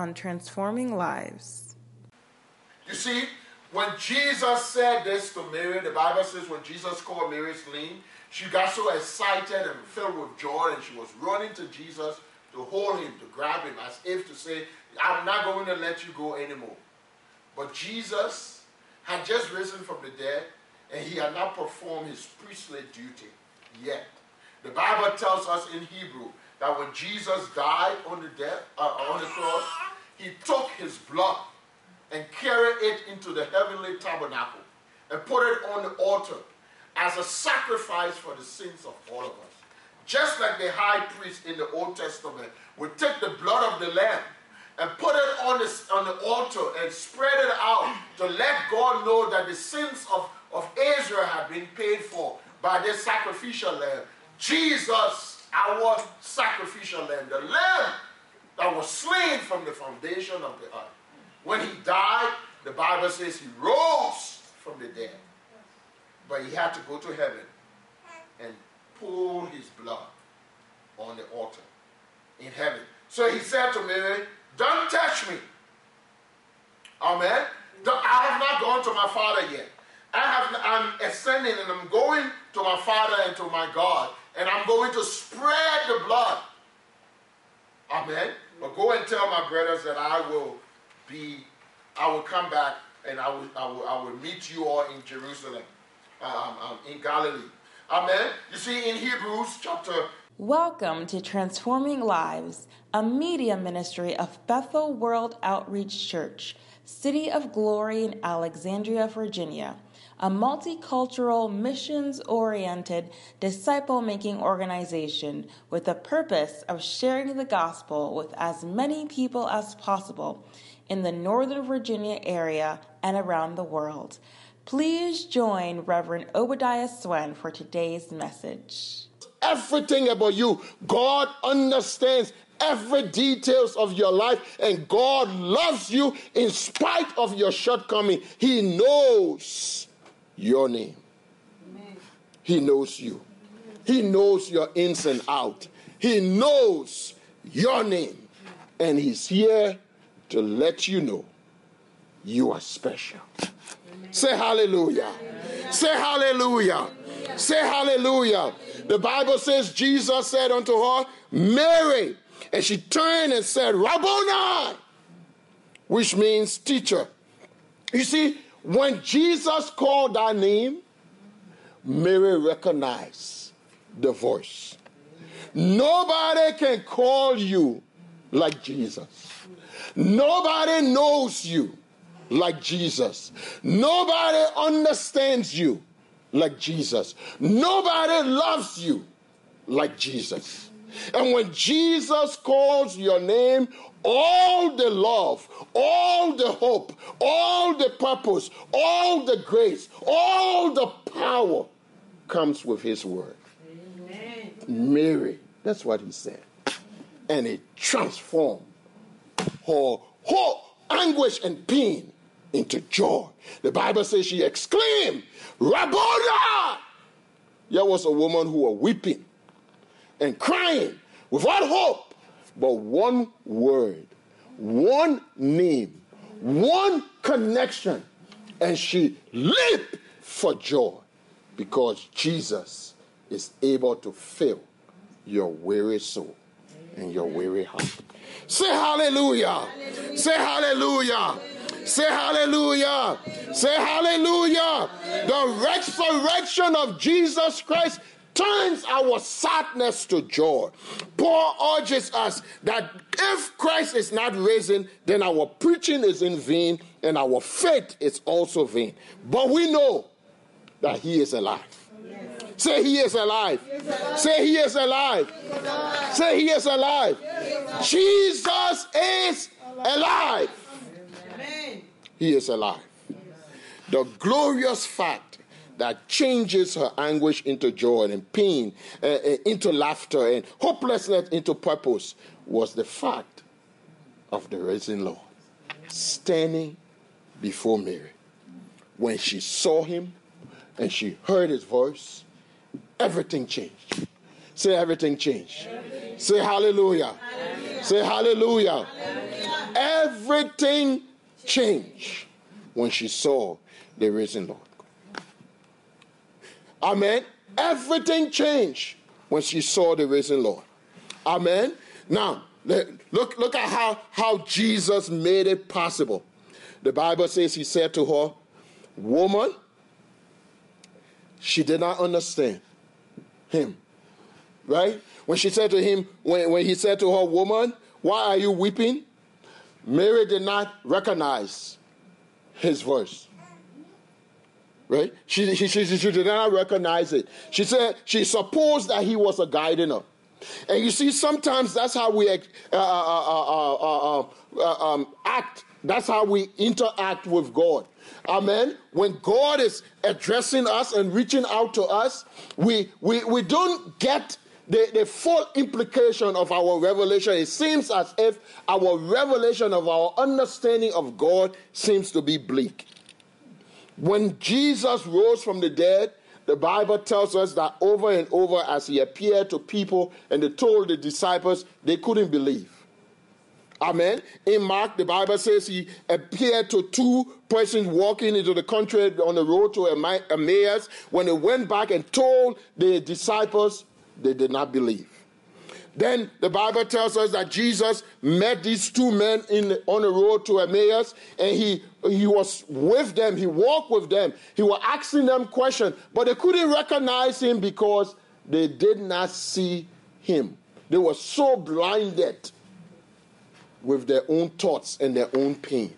On Transforming Lives. You see, when Jesus said this to Mary, the Bible says when Jesus called Mary's name, she got so excited and filled with joy, and she was running to Jesus to hold him, to grab him, as if to say, I'm not going to let you go anymore. But Jesus had just risen from the dead, and he had not performed his priestly duty yet. The Bible tells us in Hebrew that when Jesus died on the death, uh, on the cross, he took his blood and carried it into the heavenly tabernacle and put it on the altar as a sacrifice for the sins of all of us. Just like the high priest in the Old Testament would take the blood of the lamb and put it on the, on the altar and spread it out to let God know that the sins of, of Israel had been paid for by this sacrificial lamb. Jesus, our sacrificial lamb, the lamb that was slain from the foundation of the earth. When he died, the Bible says he rose from the dead. But he had to go to heaven and pour his blood on the altar in heaven. So he said to Mary, Don't touch me. Amen. I have not gone to my father yet. I have, I'm ascending and I'm going to my father and to my God, and I'm going to spread the blood. Amen. But go and tell my brothers that I will be, I will come back and I will, I will, I will meet you all in Jerusalem, um, um, in Galilee. Amen. You see, in Hebrews chapter. Welcome to Transforming Lives, a media ministry of Bethel World Outreach Church, City of Glory in Alexandria, Virginia, a multicultural, missions oriented, disciple making organization with the purpose of sharing the gospel with as many people as possible in the Northern Virginia area and around the world. Please join Reverend Obadiah Swen for today's message. Everything about you, God understands every details of your life and God loves you in spite of your shortcoming. He knows your name. Amen. He knows you. He knows your ins and out. He knows your name. And he's here to let you know you are special. Say hallelujah. hallelujah. Say hallelujah. hallelujah. Say hallelujah. The Bible says Jesus said unto her, Mary. And she turned and said, Rabboni, which means teacher. You see, when Jesus called that name, Mary recognized the voice. Nobody can call you like Jesus. Nobody knows you like Jesus. Nobody understands you like Jesus. Nobody loves you like Jesus. And when Jesus calls your name, all the love, all the hope, all the purpose, all the grace, all the power comes with his word. Amen. Mary, that's what he said. And it transformed her whole anguish and pain into joy. The Bible says she exclaimed, Rabboni! There was a woman who was weeping and crying without hope, but one word, one name, one connection, and she leaped for joy because Jesus is able to fill your weary soul and your weary heart. Say hallelujah. hallelujah. Say hallelujah. Say hallelujah. Say hallelujah. The resurrection of Jesus Christ turns our sadness to joy. Paul urges us that if Christ is not risen, then our preaching is in vain and our faith is also vain. But we know that he is alive. Say he is alive. Say he is alive. Say he is alive. Jesus is alive. He is alive. The glorious fact that changes her anguish into joy and pain uh, uh, into laughter and hopelessness into purpose was the fact of the risen Lord standing before Mary. When she saw him and she heard his voice, everything changed. Say everything changed. Everything. Say hallelujah. hallelujah. Say hallelujah. hallelujah. everything changed when she saw the risen Lord. Amen. Everything changed when she saw the risen Lord. Amen. Now, look, look at how, how Jesus made it possible. The Bible says he said to her, Woman, she did not understand him. Right? When she said to him, when, when he said to her, Woman, why are you weeping? Mary did not recognize his voice. Right? She, she, she, she did not recognize it. She said she supposed that he was a guiding her. And you see, sometimes that's how we uh, uh, uh, um, act. That's how we interact with God. Amen. When God is addressing us and reaching out to us, we, we, we don't get the, the full implication of our revelation. It seems as if our revelation of our understanding of God seems to be bleak. When Jesus rose from the dead, the Bible tells us that over and over as he appeared to people and they told the disciples, they couldn't believe. Amen. In Mark, the Bible says he appeared to two persons walking into the country on the road to Emmaus. When they went back and told the disciples, they did not believe. Then the Bible tells us that Jesus met these two men in, on the road to Emmaus, and he, he was with them, he walked with them, he was asking them questions, but they couldn't recognize him because they did not see him. They were so blinded with their own thoughts and their own pain.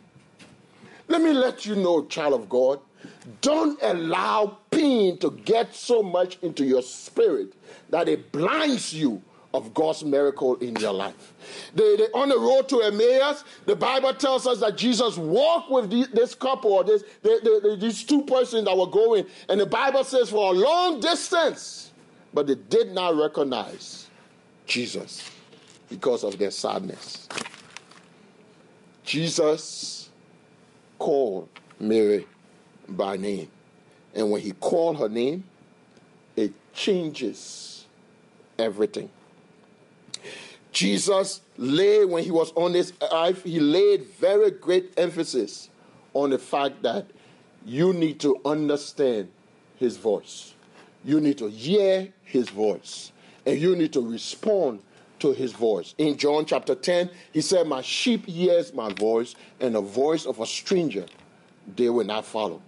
Let me let you know, child of God, don't allow pain to get so much into your spirit that it blinds you of God's miracle in your life. They, they, on the road to Emmaus, the Bible tells us that Jesus walked with the, this couple, or this, these two persons that were going, and the Bible says for a long distance, but they did not recognize Jesus because of their sadness. Jesus called Mary by name. And when he called her name, it changes everything. Jesus lay when he was on this earth, he laid very great emphasis on the fact that you need to understand his voice. You need to hear his voice. And you need to respond to his voice. In John chapter 10, he said, My sheep hears my voice, and the voice of a stranger they will not follow.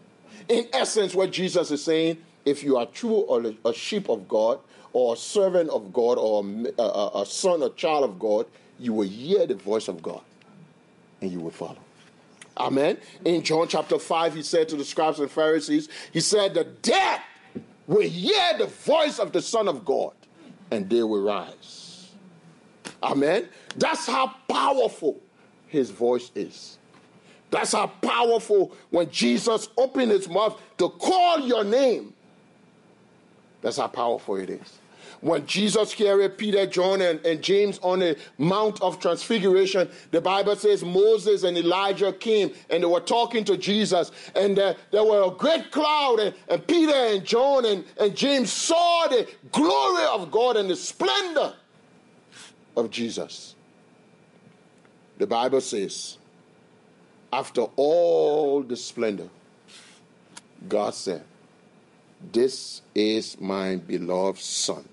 In essence, what Jesus is saying, if you are true or a sheep of God, or a servant of God, or a, a, a son or child of God, you will hear the voice of God and you will follow. Amen. In John chapter 5, he said to the scribes and Pharisees, he said, The dead will hear the voice of the Son of God and they will rise. Amen. That's how powerful his voice is. That's how powerful when Jesus opened his mouth to call your name. That's how powerful it is. When Jesus carried Peter, John, and, and James on the Mount of Transfiguration, the Bible says Moses and Elijah came and they were talking to Jesus. And uh, there were a great cloud, and, and Peter and John and, and James saw the glory of God and the splendor of Jesus. The Bible says, after all the splendor, God said, This is my beloved Son.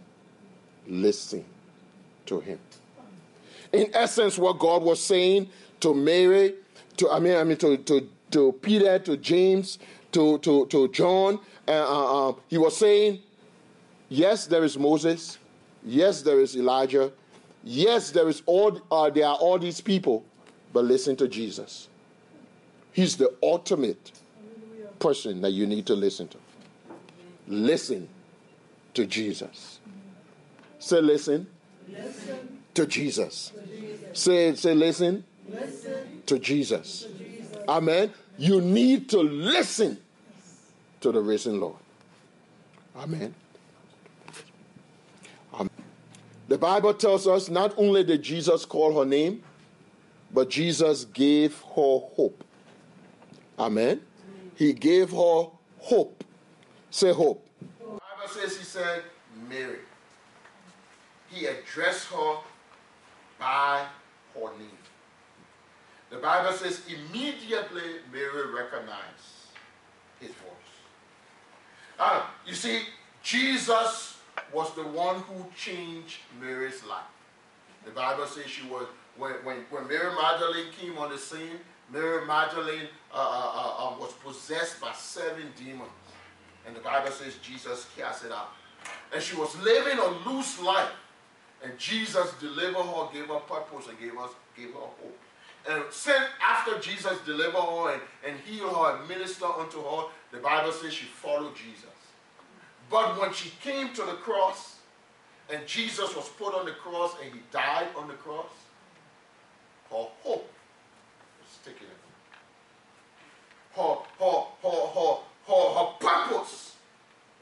Listen to him. In essence, what God was saying to Mary, to I mean, I mean to, to, to Peter, to James, to, to, to John, uh, uh, uh, he was saying, Yes, there is Moses. Yes, there is Elijah. Yes, there is all uh, there are all these people, but listen to Jesus. He's the ultimate person that you need to listen to. Listen to Jesus. Say listen, listen. To, Jesus. to Jesus. Say say listen, listen. To, Jesus. to Jesus. Amen. You need to listen to the risen Lord. Amen. The Bible tells us not only did Jesus call her name, but Jesus gave her hope. Amen. He gave her hope. Say hope. The Bible says he said, Mary. He addressed her by her name. The Bible says immediately Mary recognized his voice. Uh, you see, Jesus was the one who changed Mary's life. The Bible says she was when, when, when Mary Magdalene came on the scene, Mary Magdalene uh, uh, uh, um, was possessed by seven demons. And the Bible says Jesus cast it out. And she was living a loose life. And Jesus delivered her, gave her purpose, and gave, us, gave her hope. And sent after Jesus delivered her and, and healed her and ministered unto her, the Bible says she followed Jesus. But when she came to the cross, and Jesus was put on the cross and he died on the cross, her hope was taken away. Her, her, her, her, her, her purpose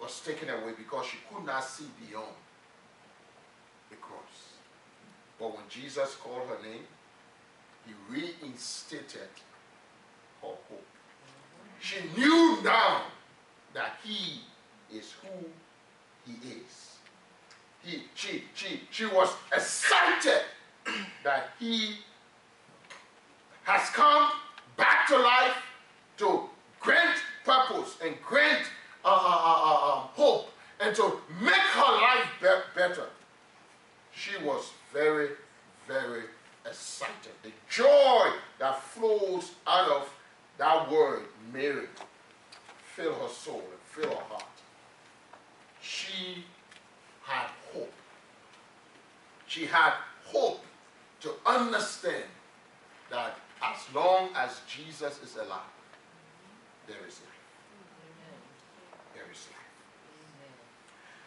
was taken away because she could not see beyond the cross. But when Jesus called her name, he reinstated her hope. She knew now that he is who he is. He, she, she, she was excited that he has come back to life to grant purpose and grant uh, uh, uh, uh um, hope and to make her life be- better. She was very, very excited. The joy that flows out of that word, Mary, fill her soul and fill her heart. She had hope. She had hope to understand that as long as Jesus is alive, there is life. There is life.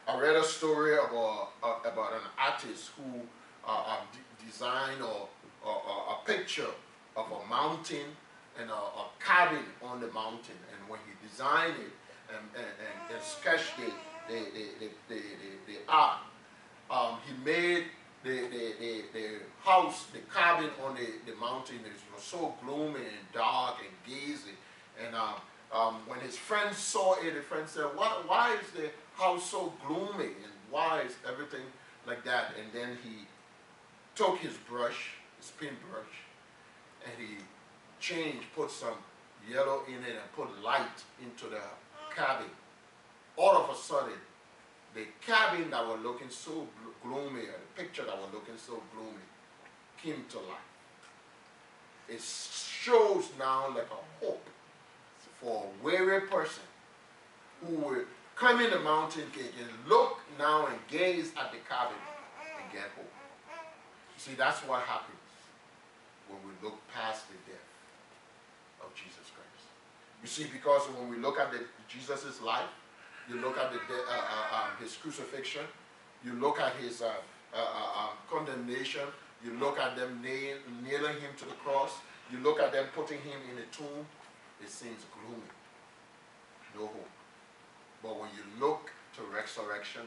I read a story about, uh, about an artist who uh, d- designed a, a, picture of a mountain and a, a, cabin on the mountain. And when he designed it and, and, and, and sketched the, the, the, the, the, the art, um, he made the, the, the, the house, the cabin on the, the mountain is, was so gloomy and dark and gazy. And um, um, when his friends saw it, the friends said, why, why is the house so gloomy and why is everything like that? And then he took his brush, his paintbrush, and he changed, put some yellow in it and put light into the cabin. All of a sudden, the cabin that was looking so gloomy, or the picture that was looking so gloomy, came to life. It shows now like a hope for a weary person who will climb in the mountain can, look now and gaze at the cabin and get hope. See, that's what happens when we look past the death of Jesus Christ. You see, because when we look at Jesus' life, you look at the, uh, uh, um, his crucifixion. You look at his uh, uh, uh, condemnation. You look at them nail, nailing him to the cross. You look at them putting him in a tomb. It seems gloomy. No hope. But when you look to resurrection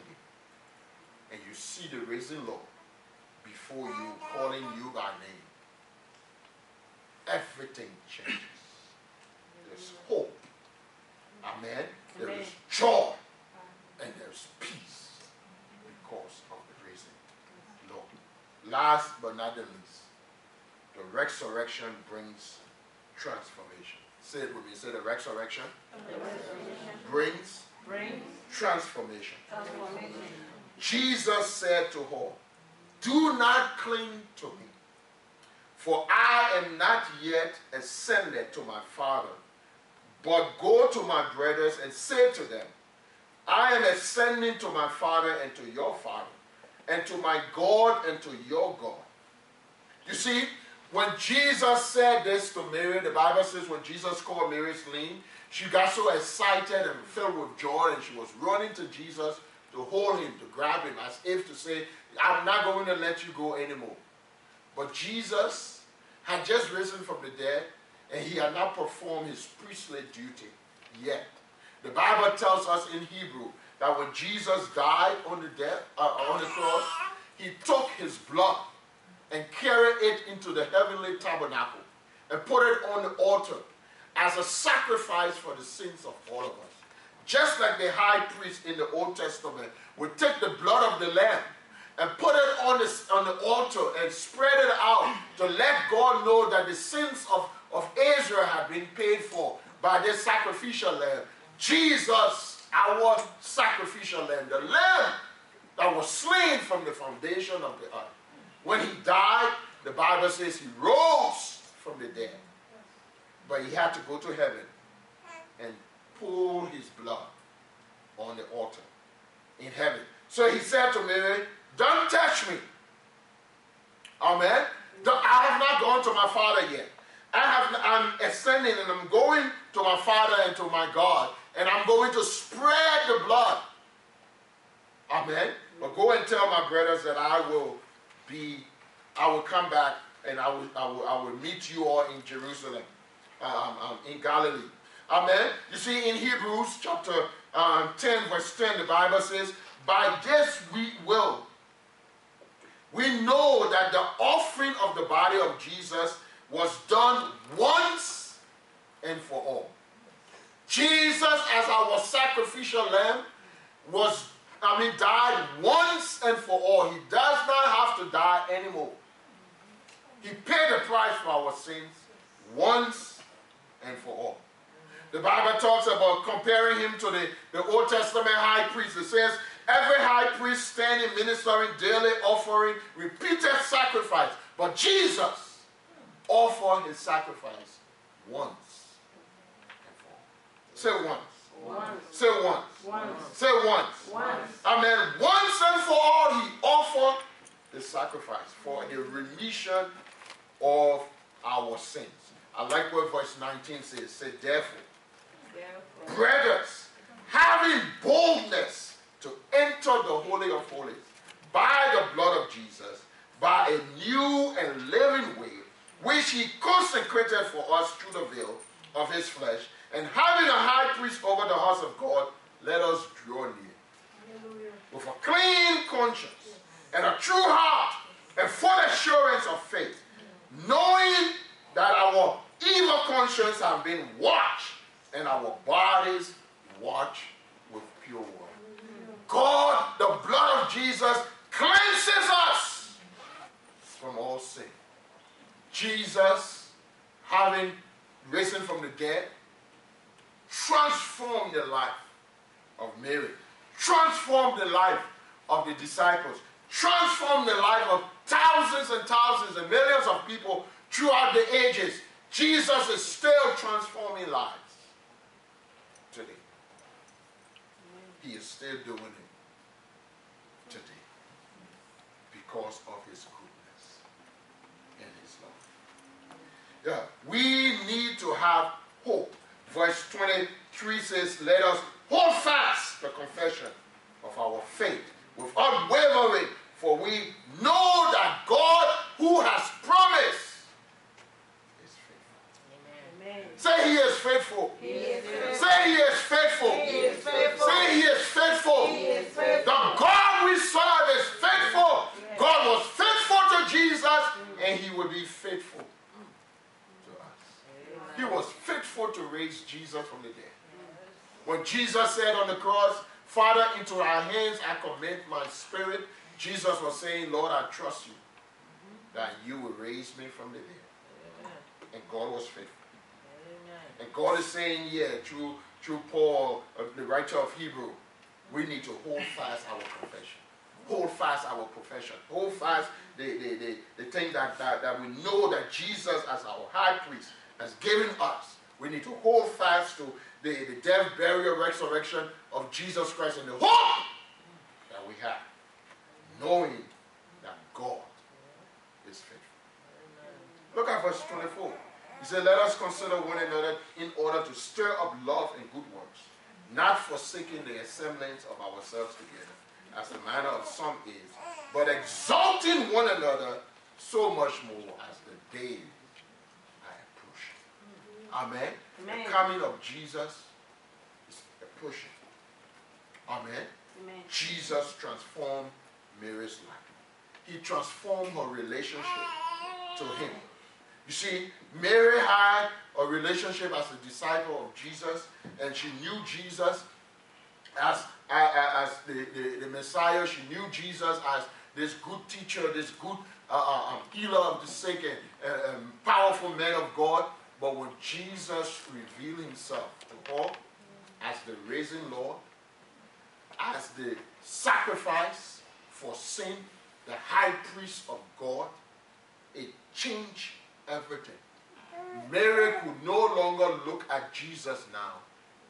and you see the risen Lord before you, calling you by name, everything changes. There's hope. Amen. There is joy and there's peace because of the risen Lord. Last but not the least, the resurrection brings transformation. Say it with me. Say the resurrection, the resurrection brings, brings transformation. transformation. Jesus said to her, Do not cling to me, for I am not yet ascended to my Father but go to my brothers and say to them, I am ascending to my Father and to your Father, and to my God and to your God. You see, when Jesus said this to Mary, the Bible says when Jesus called Mary's name, she got so excited and filled with joy, and she was running to Jesus to hold him, to grab him, as if to say, I'm not going to let you go anymore. But Jesus had just risen from the dead, and he had not performed his priestly duty yet. The Bible tells us in Hebrew that when Jesus died on the death, uh, on the cross, he took his blood and carried it into the heavenly tabernacle and put it on the altar as a sacrifice for the sins of all of us. Just like the high priest in the Old Testament would take the blood of the lamb and put it on the, on the altar and spread it out to let God know that the sins of, of Israel had been paid for by this sacrificial lamb. Jesus, our sacrificial lamb, the lamb that was slain from the foundation of the earth. When he died, the Bible says he rose from the dead. But he had to go to heaven and pour his blood on the altar in heaven. So he said to Mary, Don't touch me. Amen. I have not gone to my father yet. I have, I'm ascending and I'm going to my father and to my God, and I'm going to spread the blood. Amen. But go and tell my brothers that I will be, I will come back and I will, I will, I will meet you all in Jerusalem, um, um, in Galilee. Amen. You see, in Hebrews chapter um, 10, verse 10, the Bible says, By this we will. We know that the offering of the body of Jesus was done once and for all. Jesus, as our sacrificial lamb, was, I mean, died once and for all. He does not have to die anymore. He paid the price for our sins once and for all. The Bible talks about comparing him to the, the Old Testament high priest. It says, every high priest standing, ministering, daily offering, repeated sacrifice. But Jesus offered his sacrifice once and for all. Say once. Once. Say once. Once. Say once. Once. Amen. Once and for all, he offered the sacrifice for the remission of our sins. I like what verse 19 says. Say, therefore, Therefore, brothers, having boldness to enter the Holy of Holies by the blood of Jesus, by a new and living way, which he consecrated for us through the veil of his flesh, and having a high priest over the house of God, let us draw near. hallelujah. With a clean conscience and a true heart and full assurance of faith, knowing that our evil conscience have been washed and our bodies washed with pure water. God, the blood of Jesus, cleanses us from all sin. Jesus, having risen from the dead, transformed the life of Mary, transformed the life of the disciples, transformed the life of thousands and thousands and millions of people throughout the ages. Jesus is still transforming lives today. He is still doing it today because of his goodness and his love. Yeah, we need to have hope. Verse 23 says, Let us hold fast the confession of our faith without wavering, for we know that God who has promised. Say he is faithful. He is faithful. Say he is faithful. He is faithful. Say he is faithful. He is The. God we serve is faithful. God was faithful to Jesus and he will be faithful to us. He was faithful to raise Jesus from the dead. When Jesus said on the cross, Father, into our hands I commit my spirit, Jesus was saying, Lord, I trust you that you will raise me from the dead. And God was faithful. And God is saying here through, through Paul, uh, the writer of Hebrew, we need to hold fast our confession. Hold fast our profession. Hold fast the, the, the, the thing that, that, that we know that Jesus, as our high priest, has given us. We need to hold fast to the, the death, burial, resurrection of Jesus Christ and the hope that we have, knowing that God is faithful. Look at verse 24. He said, Let us consider one another in order to stir up love and good works, not forsaking the assemblance of ourselves together, as the manner of some is, but exalting one another so much more as the day are approaching. Amen. Amen. The coming of Jesus is approaching. Amen. Amen. Jesus transformed Mary's life. He transformed her relationship to him. You see, Mary had a relationship as a disciple of Jesus, and she knew Jesus as, as, the, the, the Messiah. She knew Jesus as this good teacher, this good uh, uh, um, healer of the sick, and uh, um, powerful man of God. But when Jesus revealed himself to Paul as the risen Lord, as the sacrifice for sin, the high priest of God, it changed everything. Mary could no longer look at Jesus now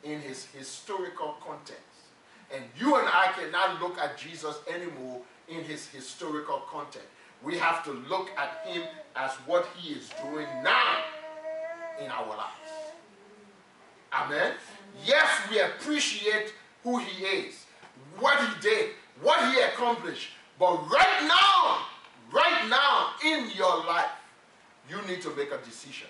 in his historical context. And you and I cannot look at Jesus anymore in his historical context. We have to look at him as what he is doing now in our lives. Amen. Yes, we appreciate who he is, what he did, what he accomplished. But right now, right now in your life, you need to make a decision.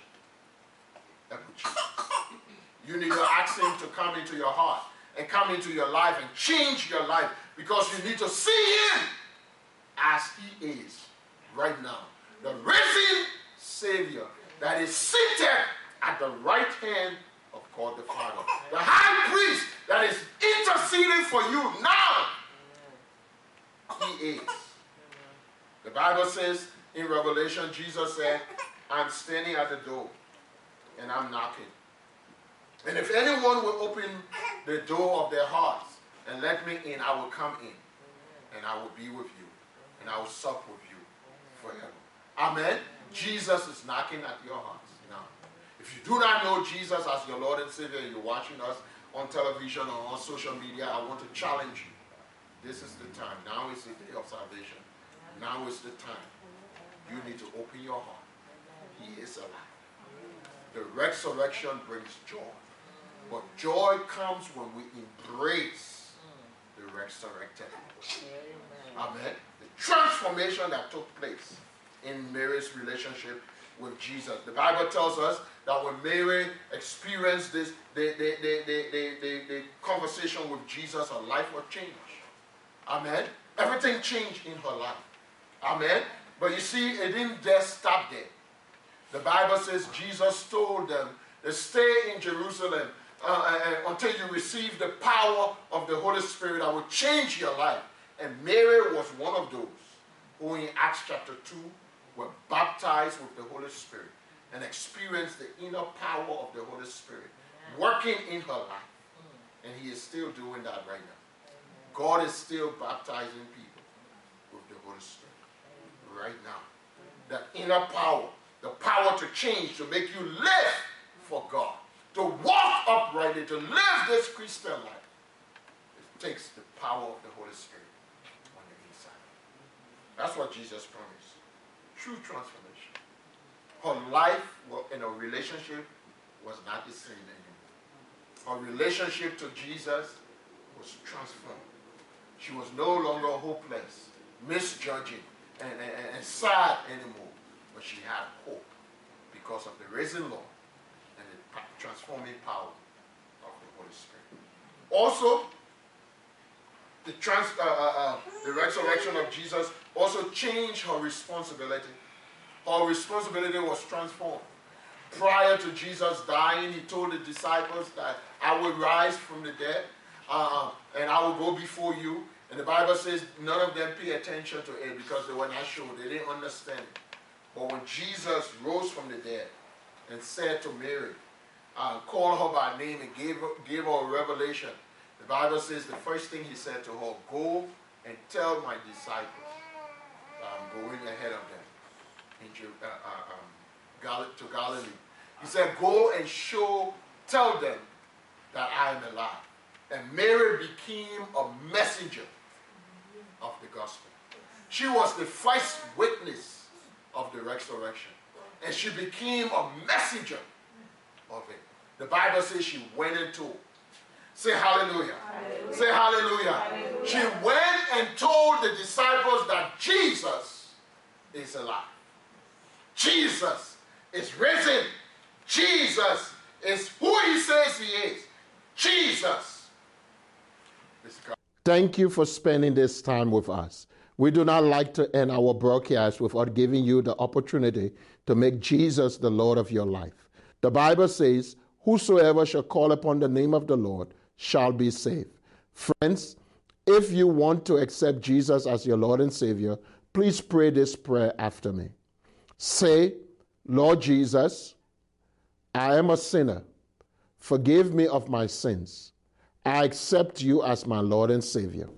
You need to ask him to come into your heart and come into your life and change your life because you need to see him as he is right now. The risen Savior that is seated at the right hand of God the Father. The high priest that is interceding for you now. He is. The Bible says in Revelation, Jesus said, I'm standing at the door and I'm knocking. And if anyone will open the door of their hearts and let me in, I will come in and I will be with you and I will sup with you forever. Amen. Jesus is knocking at your hearts now. If you do not know Jesus as your Lord and Savior, you're watching us on television or on social media, I want to challenge you. This is the time. Now is the day of salvation. Now is the time. You need to open your heart. He is alive. The resurrection brings joy. But joy comes when we embrace the resurrected. Amen. The transformation that took place in Mary's relationship with Jesus. The Bible tells us that when Mary experienced this, the, the, the, the, the, the conversation with Jesus, her life was changed. Amen. Everything changed in her life. Amen. But you see, it didn't just stop there. The Bible says Jesus told them to stay in Jerusalem uh, uh, until you receive the power of the Holy Spirit that will change your life. And Mary was one of those who in Acts chapter 2 were baptized with the Holy Spirit and experienced the inner power of the Holy Spirit working in her life. And he is still doing that right now. God is still baptizing people with the Holy Spirit right now. That inner power, the power to change, to make you live for God to walk uprightly, to live this Christian life, it takes the power of the Holy Spirit on the inside. That's what Jesus promised. True transformation. Her life in a relationship was not the same anymore. Her relationship to Jesus was transformed. She was no longer hopeless, misjudging, and, and, and sad anymore. But she had hope because of the risen Lord and the transforming power of the Holy Spirit. Also, the, trans, uh, uh, uh, the resurrection of Jesus also changed her responsibility. Her responsibility was transformed. Prior to Jesus dying, he told the disciples that I will rise from the dead uh, and I will go before you. And the Bible says none of them pay attention to it because they were not sure. They didn't understand. But when Jesus rose from the dead and said to Mary, uh, called her by name and gave gave her a revelation. The Bible says the first thing he said to her, go and tell my disciples I'm going ahead of them into, uh, uh, um, Gal- to Galilee. He said, go and show, tell them that I am alive. And Mary became a messenger gospel. She was the first witness of the resurrection. And she became a messenger of it. The Bible says she went and told. Say hallelujah. hallelujah. Say hallelujah. hallelujah. She went and told the disciples that Jesus is alive. Jesus is risen. Jesus is who he says he is. Jesus. Thank you for spending this time with us. We do not like to end our broadcast without giving you the opportunity to make Jesus the Lord of your life. The Bible says, Whosoever shall call upon the name of the Lord shall be saved. Friends, If you want to accept Jesus as your Lord and Savior, please pray this prayer after me. Say, Lord Jesus, I am a sinner. Forgive me of my sins. I accept you as my Lord and Savior.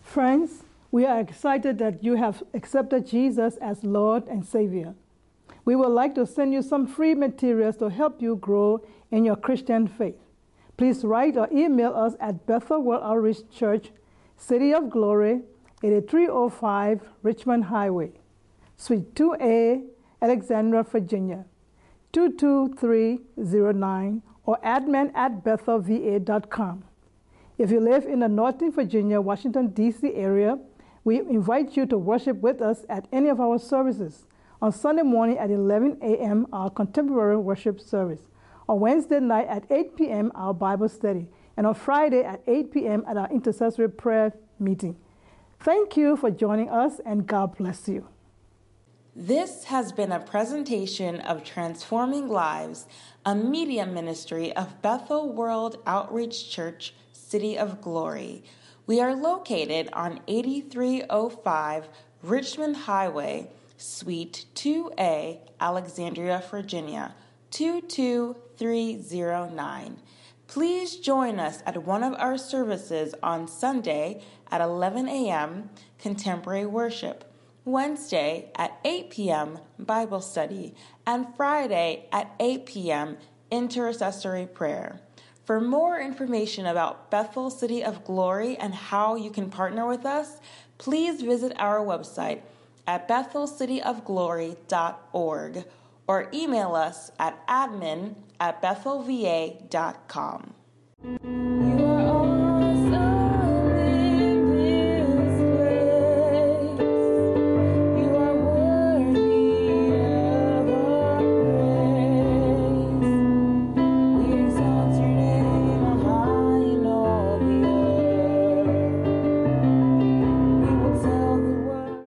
Friends, we are excited that you have accepted Jesus as Lord and Savior. We would like to send you some free materials to help you grow in your Christian faith. Please write or email us at Bethel World Outreach Church, City of Glory, 8305 Richmond Highway, Suite 2A, Alexandria, Virginia, 22309, or admin at bethelva.com. If you live in the Northern Virginia, Washington, D.C. area, we invite you to worship with us at any of our services. On Sunday morning at 11 a.m., our contemporary worship service. On Wednesday night at 8 p.m., our Bible study. And on Friday at 8 p.m. at our intercessory prayer meeting. Thank you for joining us, and God bless you. This has been a presentation of Transforming Lives, a media ministry of Bethel World Outreach Church, City of Glory. We are located on 8305 Richmond Highway, Suite 2A, Alexandria, Virginia, 22309. Please join us at one of our services on Sunday at 11 a.m. Contemporary Worship, Wednesday at 8 p.m. Bible Study, and Friday at 8 p.m. Intercessory Prayer. For more information about Bethel City of Glory and how you can partner with us, please visit our website at bethelcityofglory.org or email us at admin at bethelva.com.